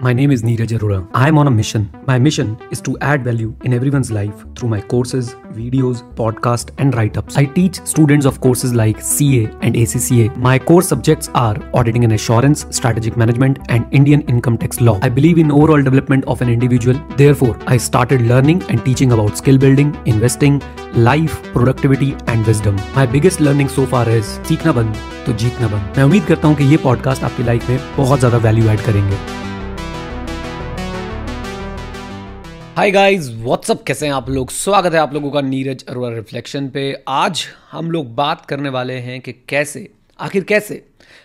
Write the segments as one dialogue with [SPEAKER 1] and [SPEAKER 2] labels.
[SPEAKER 1] My name is Neeraj Arora. I am on a mission. My mission is to add value in everyone's life through my courses, videos, podcast, and write-ups. I teach students of courses like CA and ACCA. My core subjects are auditing and assurance, strategic management, and Indian income tax law. I believe in overall development of an individual. Therefore, I started learning and teaching about skill building, investing, life, productivity, and wisdom. My biggest learning so far is सीखना बंद तो जीतना बंद मैं उम्मीद करता हूँ कि ये पॉडकास्ट आपकी लाइफ में बहुत ज़्यादा वैल्यू ऐड करेंगे हाय गाइस व्हाट्सअप कैसे हैं आप लोग? स्वागत है आप लोगों का नीरज अरोड़ा रिफ्लेक्शन पे। आज हम लोग बात करने वाले हैं कि कैसे, आखिर कैसे?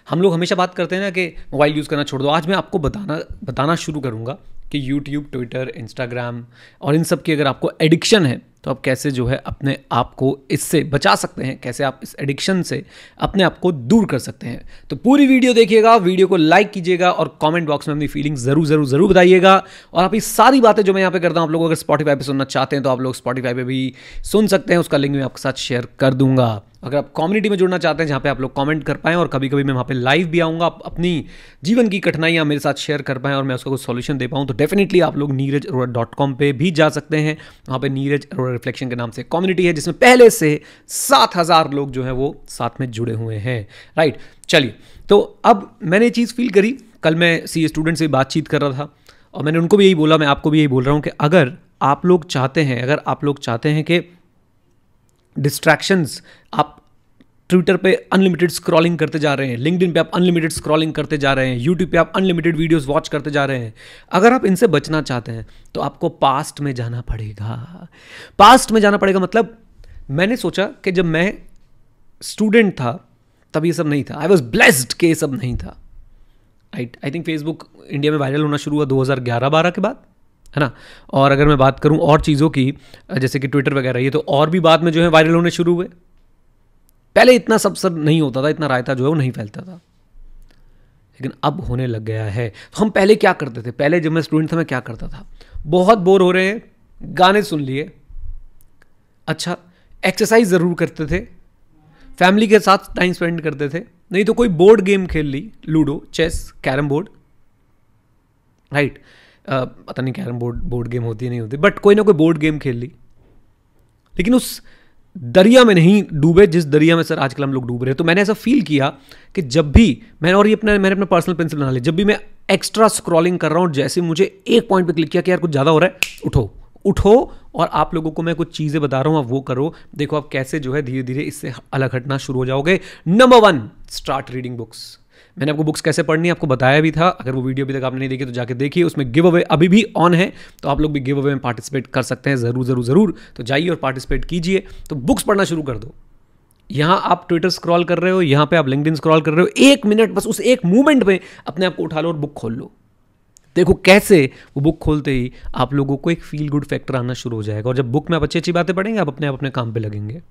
[SPEAKER 1] हम लोग हमेशा बात करते हैं ना कि मोबाइल यूज़ करना छोड़ दो। आज मैं आपको बताना बताना शुरू करूँगा कि यूट्यूब ट्विटर इंस्टाग्राम और इन सब की अगर आपको एडिक्शन है तो आप कैसे जो है अपने आप को इससे बचा सकते हैं? कैसे आप इस एडिक्शन से अपने आप को दूर कर सकते हैं? तो पूरी वीडियो देखिएगा वीडियो को लाइक कीजिएगा और कमेंट बॉक्स में अपनी फीलिंग ज़रूर ज़रूर ज़रूर बताइएगा। और आप ये सारी बातें जो मैं यहाँ पे करता हूँ, आप लोग अगर स्पॉटीफाई पर सुनना चाहते हैं तो आप लोग स्पॉटीफाई पर भी सुन सकते हैं। उसका लिंक मैं आपके साथ शेयर कर दूँगा। अगर आप कम्युनिटी में जुड़ना चाहते हैं, जहाँ पे आप लोग कमेंट कर पाएँ और कभी कभी मैं वहाँ पे लाइव भी आऊँगा, आप अपनी जीवन की कठिनाइयाँ मेरे साथ शेयर कर पाएँ और मैं उसका कुछ सॉल्यूशन दे पाऊँ तो डेफिनेटली आप लोग नीरज अरोड़ा डॉट कॉम पर भी जा सकते हैं। वहाँ पे नीरज अरोड़ा रिफ्लेक्शन के नाम से कम्युनिटी है, जिसमें पहले से सात हज़ार लोग जो है वो साथ में जुड़े हुए हैं। राइट चलिए। तो अब मैंने चीज़ फील करी। कल मैं सी स्टूडेंट से बातचीत कर रहा था और मैंने उनको भी यही बोला, मैं आपको भी यही बोल रहा हूँ कि अगर आप लोग चाहते हैं, अगर आप लोग चाहते हैं कि डिस्ट्रैक्शंस आप ट्विटर पे अनलिमिटेड स्क्रॉलिंग करते जा रहे हैं लिंकडिन पे आप अनलिमिटेड स्क्रॉलिंग करते जा रहे हैं यूट्यूब पे आप अनलिमिटेड वीडियोस वॉच करते जा रहे हैं। अगर आप इनसे बचना चाहते हैं तो आपको पास्ट में जाना पड़ेगा। पास्ट में जाना पड़ेगा मतलब मैंने सोचा कि जब मैं स्टूडेंट था, तब ये सब नहीं था। आई वॉज़ ब्लेस्ड के ये सब नहीं था। Right I think Facebook India में वायरल होना शुरू हुआ 2011-12 के बाद, है ना? और अगर मैं बात करूँ और चीज़ों की, जैसे कि ट्विटर वगैरह, ये तो और भी बाद में जो है वायरल होने शुरू हुए। पहले इतना सब सब नहीं होता था, इतना रायता जो है वो नहीं फैलता था। लेकिन अब होने लग गया है। तो हम पहले क्या करते थे? पहले जब मैं स्टूडेंट था, मैं क्या करता था? बहुत बोर हो रहे हैं, गाने सुन लिए। अच्छा एक्सरसाइज ज़रूर करते थे। फैमिली के साथ टाइम स्पेंड करते थे। नहीं तो कोई बोर्ड गेम खेल ली ludo chess carrom board right पता नहीं कैरम बोर्ड बोर्ड गेम होती है, नहीं होती। बट कोई ना कोई बोर्ड गेम खेल ली। लेकिन उस दरिया में नहीं डूबे, जिस दरिया में सर आजकल हम लोग डूब रहे हैं। तो मैंने ऐसा फील किया कि जब भी मैंने और ये अपना, मैंने अपना पर्सनल पेंसिल बना लिया। जब भी मैं एक्स्ट्रा स्क्रॉलिंग कर रहा हूँ, जैसे मुझे एक पॉइंट पे क्लिक किया कि यार कुछ ज़्यादा हो रहा है, उठो। उठो और आप लोगों को मैं कुछ चीज़ें बता रहा हूँ, आप वो करो। देखो आप कैसे जो है धीरे धीरे इससे अलग हटना शुरू हो जाओगे। Number one start reading books मैंने आपको बुक्स कैसे पढ़नी है, आपको बताया भी था। अगर वो वीडियो अभी तक आपने नहीं देखी तो जाके देखिए। उसमें गिव अवे अभी भी ऑन है तो आप लोग भी गिव अवे में पार्टिसिपेट कर सकते हैं। ज़रूर ज़रूर ज़रूर। तो जाइए और पार्टिसिपेट कीजिए। तो बुक्स पढ़ना शुरू कर दो। यहाँ आप ट्विटर स्क्रॉल कर रहे हो, यहाँ पे आप लिंकडिन स्क्रॉल कर रहे हो। एक मिनट बस उस एक मूवमेंट में अपने आप को उठा लो और बुक खोल लो। देखो कैसे वो बुक खोलते ही आप लोगों को एक फील गुड फैक्टर आना शुरू हो जाएगा। और जब बुक में आप अच्छी अच्छी बातें पढ़ेंगे, आप अपने आप अपने काम पे लगेंगे।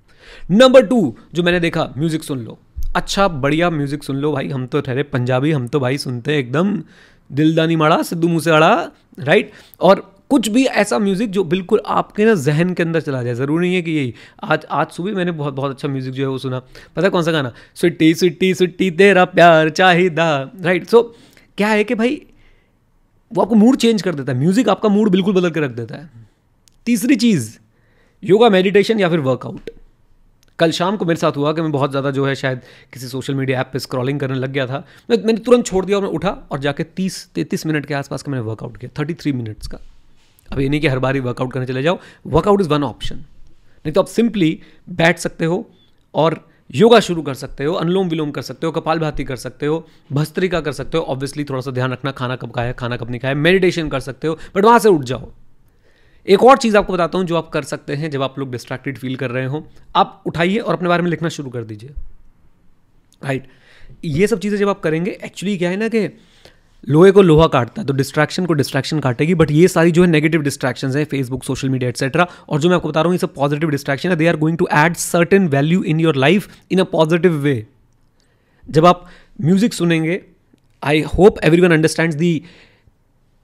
[SPEAKER 1] नंबर टू जो मैंने देखा म्यूज़िक सुन लो। अच्छा बढ़िया म्यूज़िक सुन लो भाई, हम तो ठहरे पंजाबी, हम तो भाई सुनते हैं एकदम दिलदानी माड़ा, सिद्धू मूसे आड़ा राइट और कुछ भी ऐसा म्यूज़िक जो बिल्कुल आपके ना जहन के अंदर चला जाए, ज़रूरी नहीं है कि यही। आज आज सुबह मैंने बहुत बहुत अच्छा म्यूज़िक जो है वो सुना। पता है कौन सा गाना? सुट्टी सुट्टी सुट्टी तेरा प्यार चाहिदा राइट सो क्या है कि भाई, वो आपको मूड चेंज कर देता है। म्यूज़िक आपका मूड बिल्कुल बदल के रख देता है। तीसरी चीज़, योगा मेडिटेशन या फिर वर्कआउट कल शाम को मेरे साथ हुआ कि मैं बहुत ज़्यादा जो है शायद किसी सोशल मीडिया ऐप पे स्क्रॉलिंग करने लग गया था। मैं, मैंने तुरंत छोड़ दिया और मैं उठा और जाके तीस, तैंतीस मिनट के आसपास का मैंने वर्कआउट किया थर्टी थ्री मिनट्स का। अब ये नहीं कि हर बार ही वर्कआउट करने चले जाओ। वर्कआउट इज़ वन ऑप्शन नहीं तो आप सिंपली बैठ सकते हो और योगा शुरू कर सकते हो, अनुलोम विलोम कर सकते हो, कपाल भाती कर सकते हो, भस्त्रिका कर सकते हो ऑब्वियसली थोड़ा सा ध्यान रखना, खाना कब खाया, खाना कब नहीं खाया मेडिटेशन कर सकते हो बट वहाँ से उठ जाओ। एक और चीज़ आपको बताता हूँ जो आप कर सकते हैं जब आप लोग डिस्ट्रैक्टेड फील कर रहे हो। आप उठाइए और अपने बारे में लिखना शुरू कर दीजिए। राइट ये सब चीज़ें जब आप करेंगे एक्चुअली क्या है ना कि लोहे को लोहा काटता है तो डिस्ट्रैक्शन को डिस्ट्रैक्शन काटेगी बट ये सारी जो है नेगेटिव डिस्ट्रैक्शन है फेसबुक सोशल मीडिया एक्सेट्रा और जो मैं आपको बता रहा हूँ, ये सब पॉजिटिव डिस्ट्रैक्शन है they are going to add certain value in your life in a positive way जब आप म्यूज़िक सुनेंगे I hope everyone understand the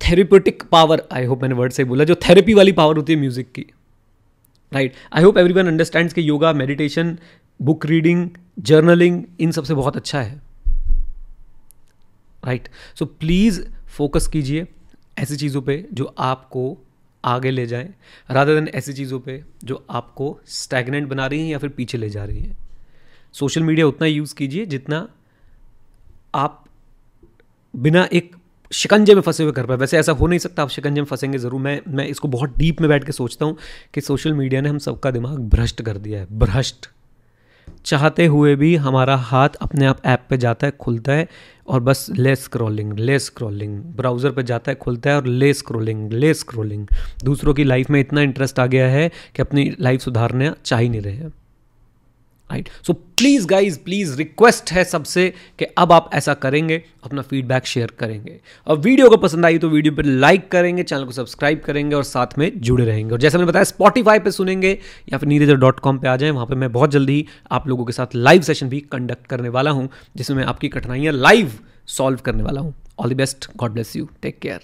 [SPEAKER 1] therapeutic power I hope मैंने वर्ड से बोला, जो थेरेपी वाली पावर होती है म्यूज़िक की। Right I hope everyone understand कि yoga meditation book reading journaling इन सबसे बहुत अच्छा है। राइट सो प्लीज़ फोकस कीजिए ऐसी चीज़ों पे जो आपको आगे ले जाएँ राधा देन ऐसी चीज़ों पे जो आपको स्टैगनेंट बना रही हैं या फिर पीछे ले जा रही हैं। सोशल मीडिया उतना यूज़ कीजिए जितना आप बिना एक शिकंजे में फंसे हुए घर पाए वैसे ऐसा हो नहीं सकता, आप शिकंजे में फंसेंगे ज़रूर। मैं मैं इसको बहुत डीप में बैठ के सोचता हूँ कि सोशल मीडिया ने हम सबका दिमाग भ्रष्ट कर दिया है, भ्रष्ट। चाहते हुए भी हमारा हाथ अपने आप ऐप पे जाता है, खुलता है और बस ले स्क्रॉलिंग ले स्क्रॉलिंग, ब्राउज़र पे जाता है, खुलता है और ले स्क्रॉलिंग ले स्क्रॉलिंग। दूसरों की लाइफ में इतना इंटरेस्ट आ गया है कि अपनी लाइफ सुधारना चाह ही नहीं रहे हैं। Right so please guys please request है सबसे कि अब आप ऐसा करेंगे, अपना फीडबैक शेयर करेंगे। और वीडियो को पसंद आई तो वीडियो पर लाइक करेंगे चैनल को सब्सक्राइब करेंगे और साथ में जुड़े रहेंगे। और जैसे मैंने बताया स्पॉटीफाई पर सुनेंगे या फिर नीरज डॉट कॉम पर आ जाए, वहाँ पर मैं बहुत जल्दी आप लोगों के साथ लाइव सेशन भी कंडक्ट करने वाला हूँ, जिसमें मैं आपकी कठिनाइयाँ लाइव सॉल्व करने वाला हूँ। All the best God bless you take care